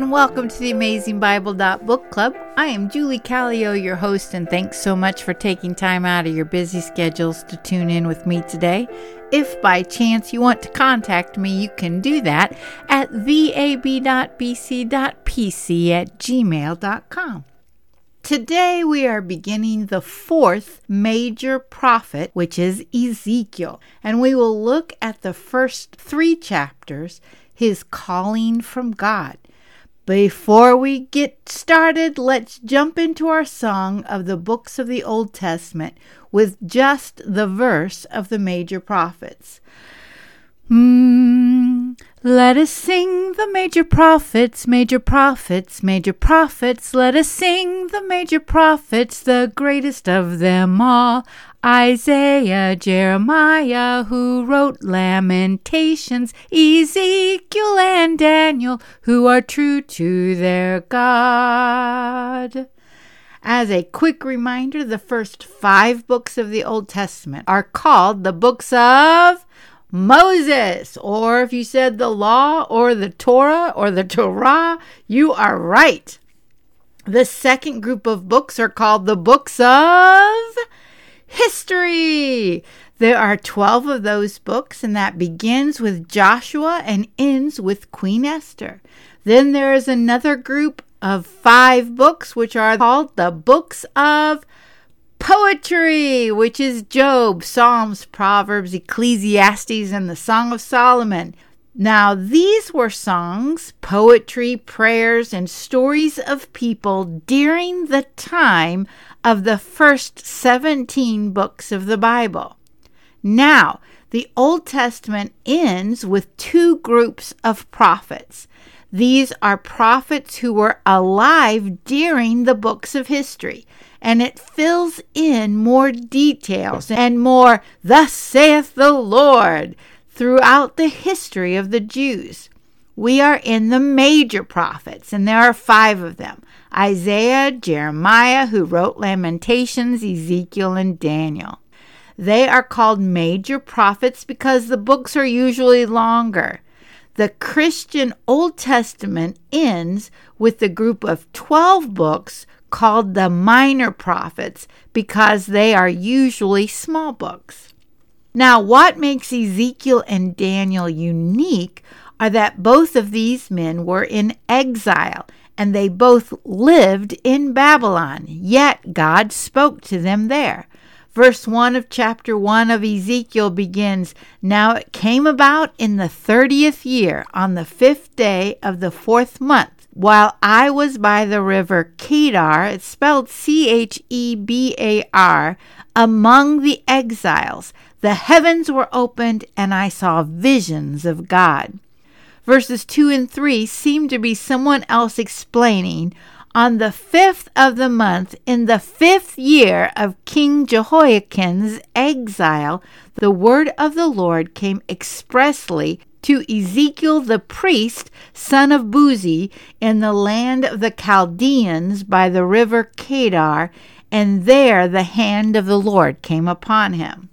And welcome to the Amazing Bible Book Club. I am Julie Callio, your host, and thanks so much for taking time out of your busy schedules to tune in with me today. If by chance you want to contact me, you can do that at vab.bc.pc at gmail.com. Today we are beginning the fourth major prophet, which is Ezekiel, and we will look at the first three chapters his calling from God. Before we get started, let's jump into our song of the books of the Old Testament with just the verse of the major prophets. Hmm. let us sing the major prophets, major prophets, major prophets. Let us sing the major prophets, the greatest of them all. Isaiah, Jeremiah, who wrote Lamentations, Ezekiel and Daniel, who are true to their God. As a quick reminder, the first five books of the Old Testament are called the books of Moses, or if you said the law or the Torah or the Torah, you are right. The second group of books are called the books of history. There are 12 of those books, and that begins with Joshua and ends with Queen Esther. Then there is another group of five books, which are called the books of poetry, which is Job, Psalms, Proverbs, Ecclesiastes, and the Song of Solomon. Now, these were songs, poetry, prayers, and stories of people during the time of the first 17 books of the Bible. Now, the Old Testament ends with two groups of prophets. These are prophets who were alive during the books of history, and it fills in more details and more, Thus saith the Lord, throughout the history of the Jews. We are in the major prophets, and there are five of them Isaiah, Jeremiah, who wrote Lamentations, Ezekiel, and Daniel. They are called major prophets because the books are usually longer. The Christian Old Testament ends with the group of 12 books called the minor prophets because they are usually small books. Now, what makes Ezekiel and Daniel unique are that both of these men were in exile and they both lived in Babylon, yet God spoke to them there. Verse 1 of chapter 1 of Ezekiel begins Now it came about in the thirtieth year, on the fifth day of the fourth month, while I was by the river Chebar, it's spelled C H E B A R, among the exiles. The heavens were opened, and I saw visions of God verses 2 and 3 seem to be someone else explaining on the fifth of the month, in the fifth year of King Jehoiachin's exile, the word of the Lord came expressly to Ezekiel the priest, son of Buzi, in the land of the Chaldeans by the river Chebar, and there the hand of the Lord came upon him.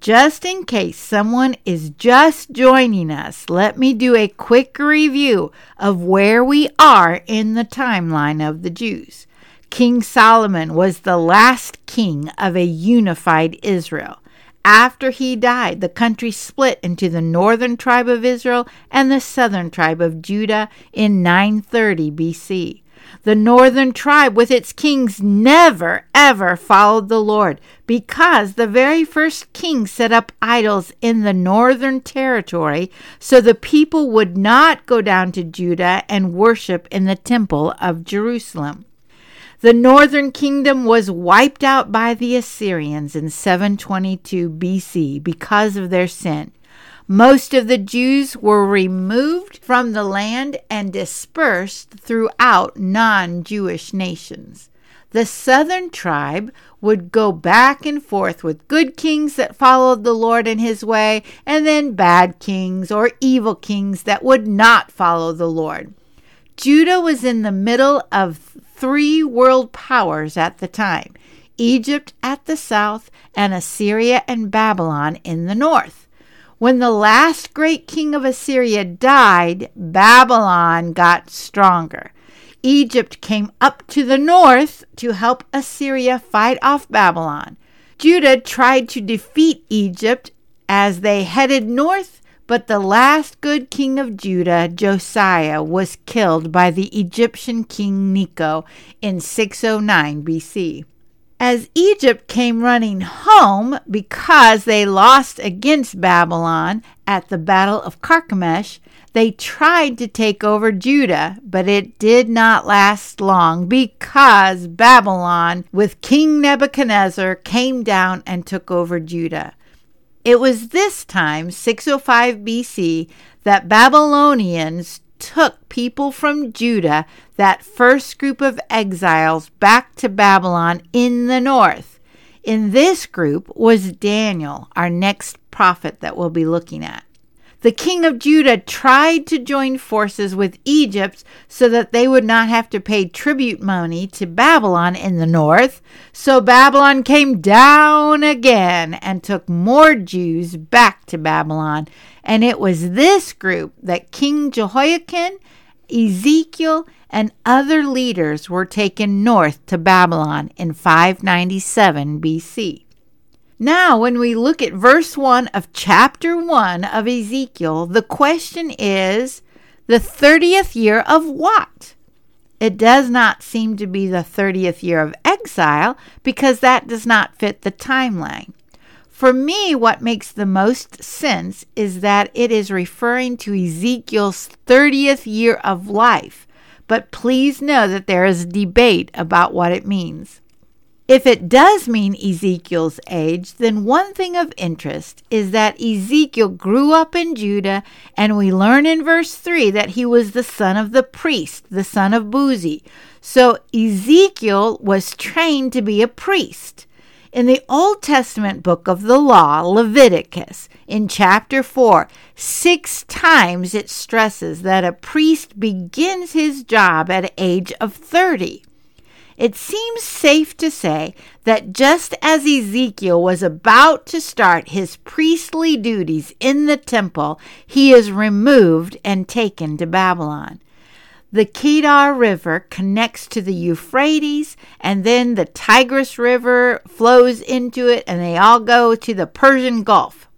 Just in case someone is just joining us, let me do a quick review of where we are in the timeline of the Jews. King Solomon was the last king of a unified Israel. After he died, the country split into the northern tribe of Israel and the southern tribe of Judah in 930 BC. The northern tribe with its kings never, ever followed the Lord because the very first king set up idols in the northern territory so the people would not go down to Judah and worship in the temple of Jerusalem. The northern kingdom was wiped out by the Assyrians in 722 BC because of their sin. Most of the Jews were removed from the land and dispersed throughout non Jewish nations. The southern tribe would go back and forth with good kings that followed the Lord in his way, and then bad kings or evil kings that would not follow the Lord. Judah was in the middle of three world powers at the time Egypt at the south, and Assyria and Babylon in the north. When the last great king of Assyria died, Babylon got stronger. Egypt came up to the north to help Assyria fight off Babylon. Judah tried to defeat Egypt as they headed north, but the last good king of Judah, Josiah, was killed by the Egyptian king Necho in 609 BC. As Egypt came running home because they lost against Babylon at the Battle of Carchemish, they tried to take over Judah, but it did not last long because Babylon, with King Nebuchadnezzar, came down and took over Judah. It was this time, 605 BC, that Babylonians took people from Judah, that first group of exiles, back to Babylon in the north. In this group was Daniel, our next prophet that we'll be looking at. The king of Judah tried to join forces with Egypt so that they would not have to pay tribute money to Babylon in the north. So Babylon came down again and took more Jews back to Babylon. And it was this group that King Jehoiachin, Ezekiel, and other leaders were taken north to Babylon in 597 BC. Now, when we look at verse 1 of chapter 1 of Ezekiel, the question is the 30th year of what? It does not seem to be the 30th year of exile because that does not fit the timeline. For me, what makes the most sense is that it is referring to Ezekiel's 30th year of life, but please know that there is debate about what it means. If it does mean Ezekiel's age, then one thing of interest is that Ezekiel grew up in Judah, and we learn in verse 3 that he was the son of the priest, the son of Buzi. So Ezekiel was trained to be a priest. In the Old Testament book of the law, Leviticus, in chapter 4, six times it stresses that a priest begins his job at age of 30 it seems safe to say that just as Ezekiel was about to start his priestly duties in the temple, he is removed and taken to Babylon. The Chebar River connects to the Euphrates, and then the Tigris River flows into it, and they all go to the Persian Gulf.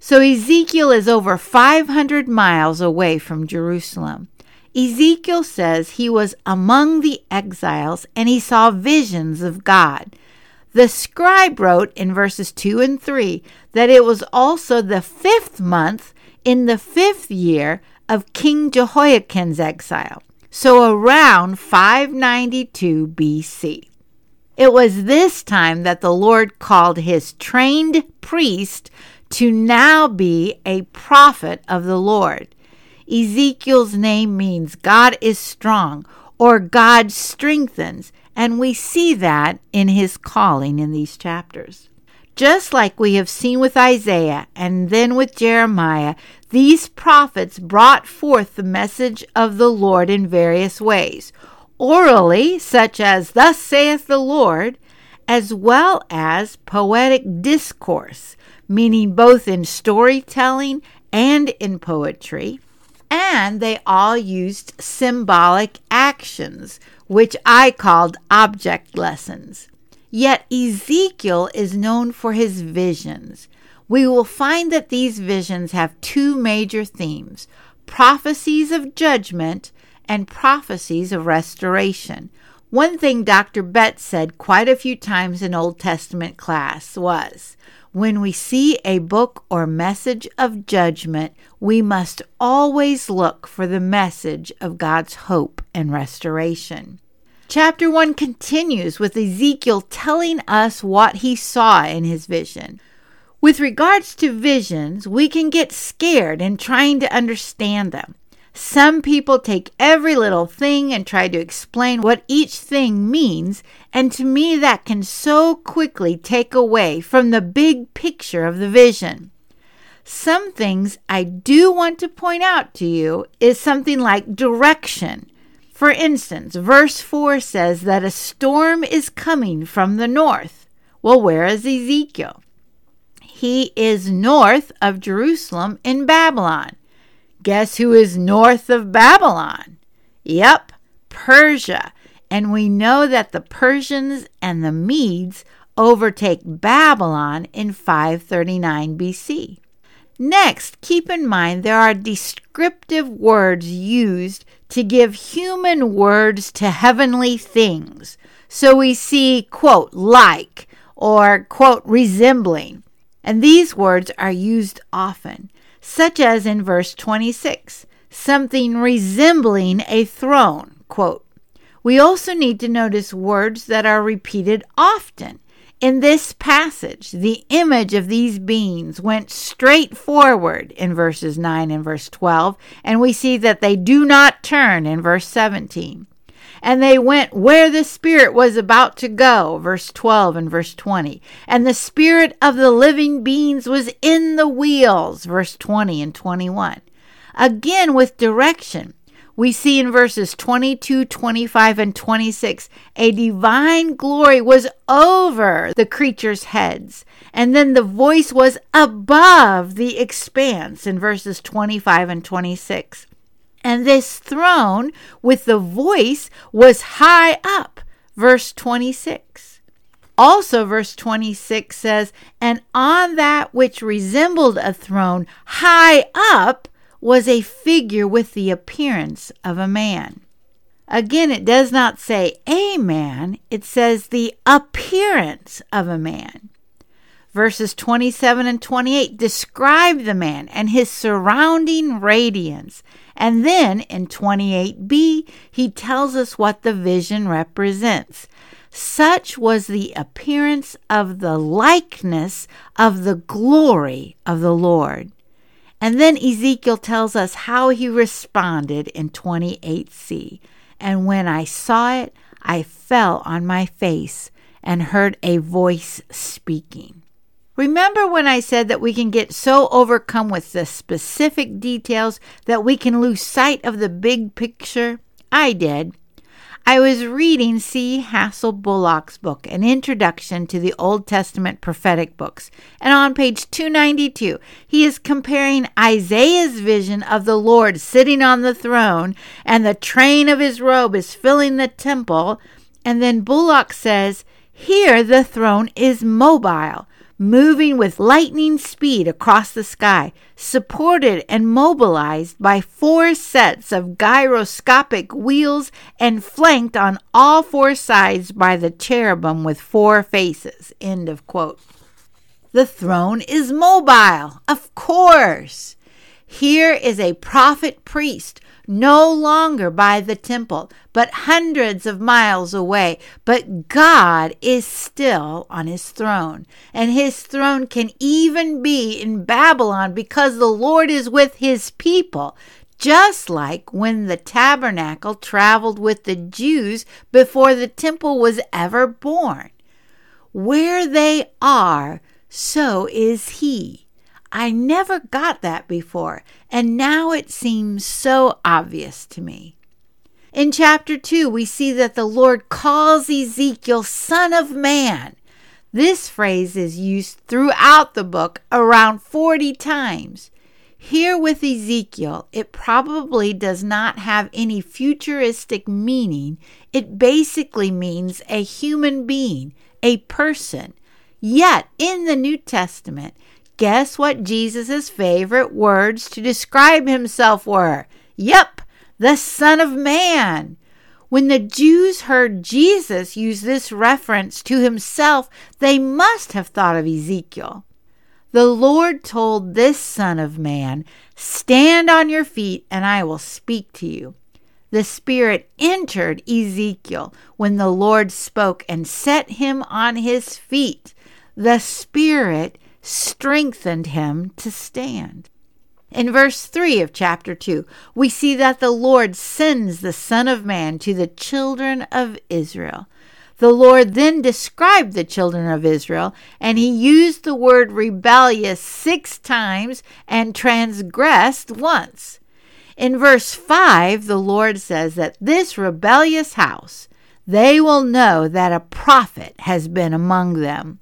So Ezekiel is over 500 miles away from Jerusalem. Ezekiel says he was among the exiles and he saw visions of God. The scribe wrote in verses 2 and 3 that it was also the fifth month in the fifth year of King Jehoiachin's exile, so around 592 BC. It was this time that the Lord called his trained priest to now be a prophet of the Lord. Ezekiel's name means God is strong or God strengthens, and we see that in his calling in these chapters. Just like we have seen with Isaiah and then with Jeremiah, these prophets brought forth the message of the Lord in various ways. Orally, such as, Thus saith the Lord, as well as poetic discourse, meaning both in storytelling and in poetry and they all used symbolic actions, which I called object lessons. Yet Ezekiel is known for his visions. We will find that these visions have two major themes prophecies of judgment and prophecies of restoration. One thing Dr. Betts said quite a few times in Old Testament class was when we see a book or message of judgment, we must always look for the message of God's hope and restoration. Chapter 1 continues with Ezekiel telling us what he saw in his vision. With regards to visions, we can get scared in trying to understand them. Some people take every little thing and try to explain what each thing means, and to me, that can so quickly take away from the big picture of the vision. Some things I do want to point out to you is something like direction. For instance, verse 4 says that a storm is coming from the north. Well, where is Ezekiel? he is north of Jerusalem in Babylon. Guess who is north of Babylon? Yep, Persia. And we know that the Persians and the Medes overtake Babylon in 539 BC. Next, keep in mind there are descriptive words used to give human words to heavenly things. So we see, quote, like, or, quote, resembling. And these words are used often, such as in verse 26, something resembling a throne, quote. We also need to notice words that are repeated often, in this passage, the image of these beings went straight forward in verses 9 and verse 12, and we see that they do not turn in verse 17. And they went where the Spirit was about to go, verse 12 and verse 20. And the Spirit of the living beings was in the wheels, verse 20 and 21. Again, with direction we see in verses 22, 25, and 26 a divine glory was over the creatures' heads. And then the voice was above the expanse in verses 25 and 26. And this throne with the voice was high up, verse 26. Also, verse 26 says, And on that which resembled a throne high up, was a figure with the appearance of a man. Again, it does not say a man, it says the appearance of a man. Verses 27 and 28 describe the man and his surrounding radiance. And then in 28b, he tells us what the vision represents. Such was the appearance of the likeness of the glory of the Lord. And then Ezekiel tells us how he responded in 28c. And when I saw it, I fell on my face and heard a voice speaking. Remember when I said that we can get so overcome with the specific details that we can lose sight of the big picture? I did. I was reading C. Hassell Bullock's book, An Introduction to the Old Testament Prophetic Books, and on page 292, he is comparing Isaiah's vision of the Lord sitting on the throne and the train of his robe is filling the temple. And then Bullock says, Here the throne is mobile moving with lightning speed across the sky, supported and mobilized by four sets of gyroscopic wheels and flanked on all four sides by the cherubim with four faces. End of quote. The throne is mobile, of course. Here is a prophet priest no longer by the temple, but hundreds of miles away. But God is still on his throne, and his throne can even be in Babylon because the Lord is with his people. Just like when the tabernacle traveled with the Jews before the temple was ever born. Where they are, so is he. I never got that before, and now it seems so obvious to me. In chapter 2, we see that the Lord calls Ezekiel Son of Man. This phrase is used throughout the book around 40 times. Here with Ezekiel, it probably does not have any futuristic meaning. It basically means a human being, a person. Yet in the New Testament, Guess what Jesus' favorite words to describe himself were? Yep, the Son of Man. When the Jews heard Jesus use this reference to himself, they must have thought of Ezekiel. The Lord told this Son of Man, Stand on your feet, and I will speak to you. The Spirit entered Ezekiel when the Lord spoke and set him on his feet. The Spirit strengthened him to stand. In verse 3 of chapter 2, we see that the Lord sends the Son of Man to the children of Israel. The Lord then described the children of Israel, and he used the word rebellious six times and transgressed once. In verse 5, the Lord says that this rebellious house, they will know that a prophet has been among them.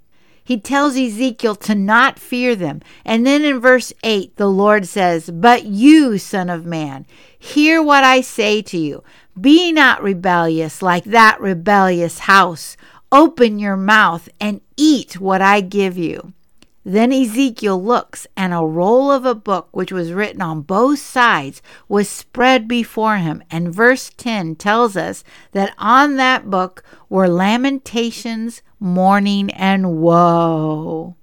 He tells Ezekiel to not fear them. And then in verse 8, the Lord says, But you, Son of Man, hear what I say to you. Be not rebellious like that rebellious house. Open your mouth and eat what I give you. Then Ezekiel looks, and a roll of a book which was written on both sides was spread before him. And verse 10 tells us that on that book were lamentations, mourning, and woe.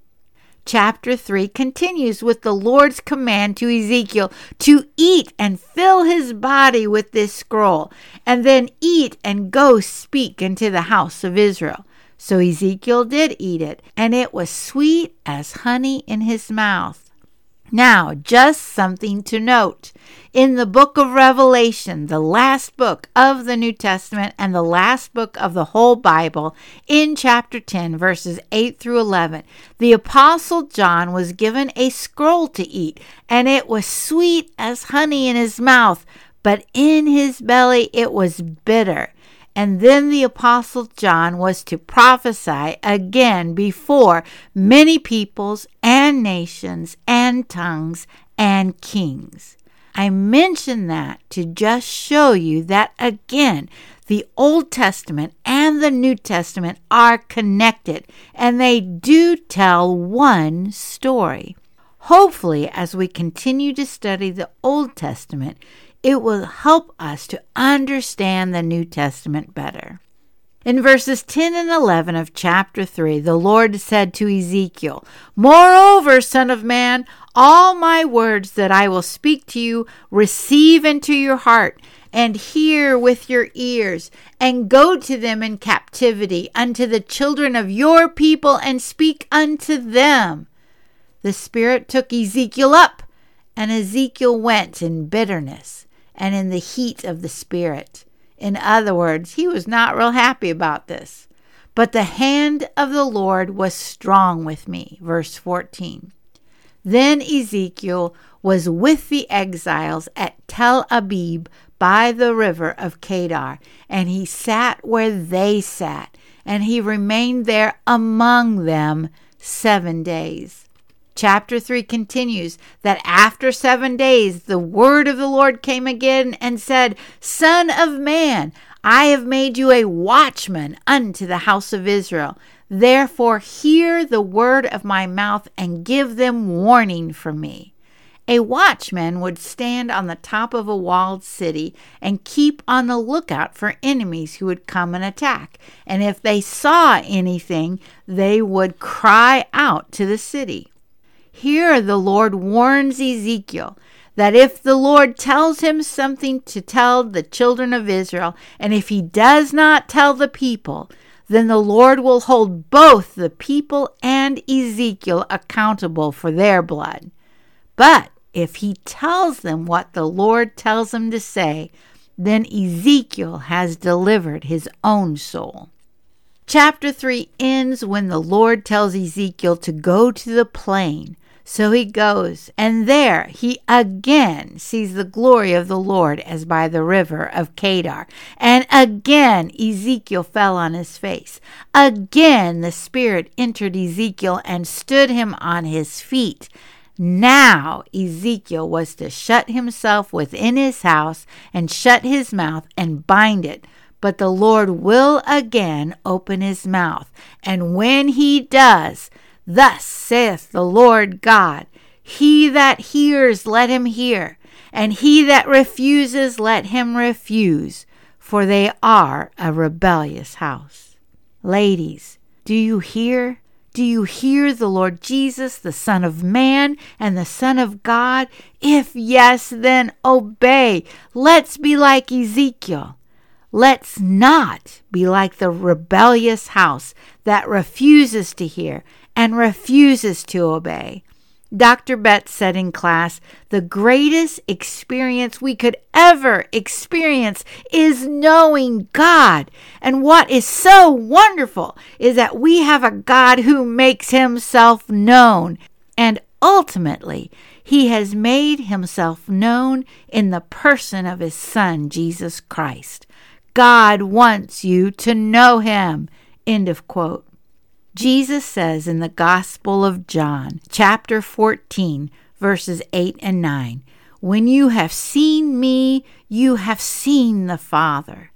Chapter 3 continues with the Lord's command to Ezekiel to eat and fill his body with this scroll, and then eat and go speak into the house of Israel. So Ezekiel did eat it, and it was sweet as honey in his mouth. Now, just something to note. In the book of Revelation, the last book of the New Testament and the last book of the whole Bible, in chapter 10, verses 8 through 11, the Apostle John was given a scroll to eat, and it was sweet as honey in his mouth, but in his belly it was bitter. And then the Apostle John was to prophesy again before many peoples and nations and tongues and kings. I mention that to just show you that again, the Old Testament and the New Testament are connected and they do tell one story. Hopefully, as we continue to study the Old Testament, it will help us to understand the New Testament better. In verses 10 and 11 of chapter 3, the Lord said to Ezekiel, Moreover, Son of Man, all my words that I will speak to you, receive into your heart, and hear with your ears, and go to them in captivity unto the children of your people, and speak unto them. The Spirit took Ezekiel up, and Ezekiel went in bitterness and in the heat of the Spirit. In other words, he was not real happy about this. But the hand of the Lord was strong with me. Verse 14. Then Ezekiel was with the exiles at Tel Abib by the river of Chebar, and he sat where they sat, and he remained there among them seven days chapter 3 continues that after seven days the word of the Lord came again and said, Son of man, I have made you a watchman unto the house of Israel. Therefore, hear the word of my mouth and give them warning from me. A watchman would stand on the top of a walled city and keep on the lookout for enemies who would come and attack. And if they saw anything, they would cry out to the city. Here the Lord warns Ezekiel that if the Lord tells him something to tell the children of Israel, and if he does not tell the people, then the Lord will hold both the people and Ezekiel accountable for their blood. But if he tells them what the Lord tells him to say, then Ezekiel has delivered his own soul. Chapter 3 ends when the Lord tells Ezekiel to go to the plain so he goes, and there he again sees the glory of the Lord as by the river of Chebar. And again Ezekiel fell on his face. Again the Spirit entered Ezekiel and stood him on his feet. Now Ezekiel was to shut himself within his house and shut his mouth and bind it. But the Lord will again open his mouth. And when he does, Thus saith the Lord God He that hears, let him hear, and he that refuses, let him refuse, for they are a rebellious house. Ladies, do you hear? Do you hear the Lord Jesus, the Son of Man and the Son of God? If yes, then obey. Let's be like Ezekiel. Let's not be like the rebellious house that refuses to hear and refuses to obey. Dr. Betts said in class, the greatest experience we could ever experience is knowing God. And what is so wonderful is that we have a God who makes himself known. And ultimately, he has made himself known in the person of his Son, Jesus Christ. God wants you to know him. End of quote. Jesus says in the Gospel of John, chapter 14, verses 8 and 9, When you have seen me, you have seen the Father.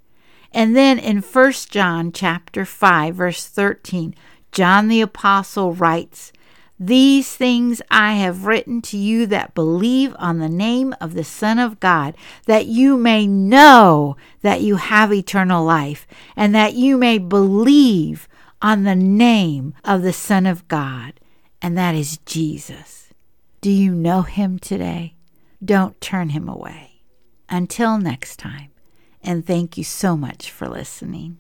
And then in 1 John chapter 5 verse 13, John the apostle writes, these things I have written to you that believe on the name of the Son of God, that you may know that you have eternal life, and that you may believe on the name of the Son of God, and that is Jesus. Do you know him today? Don't turn him away. Until next time, and thank you so much for listening.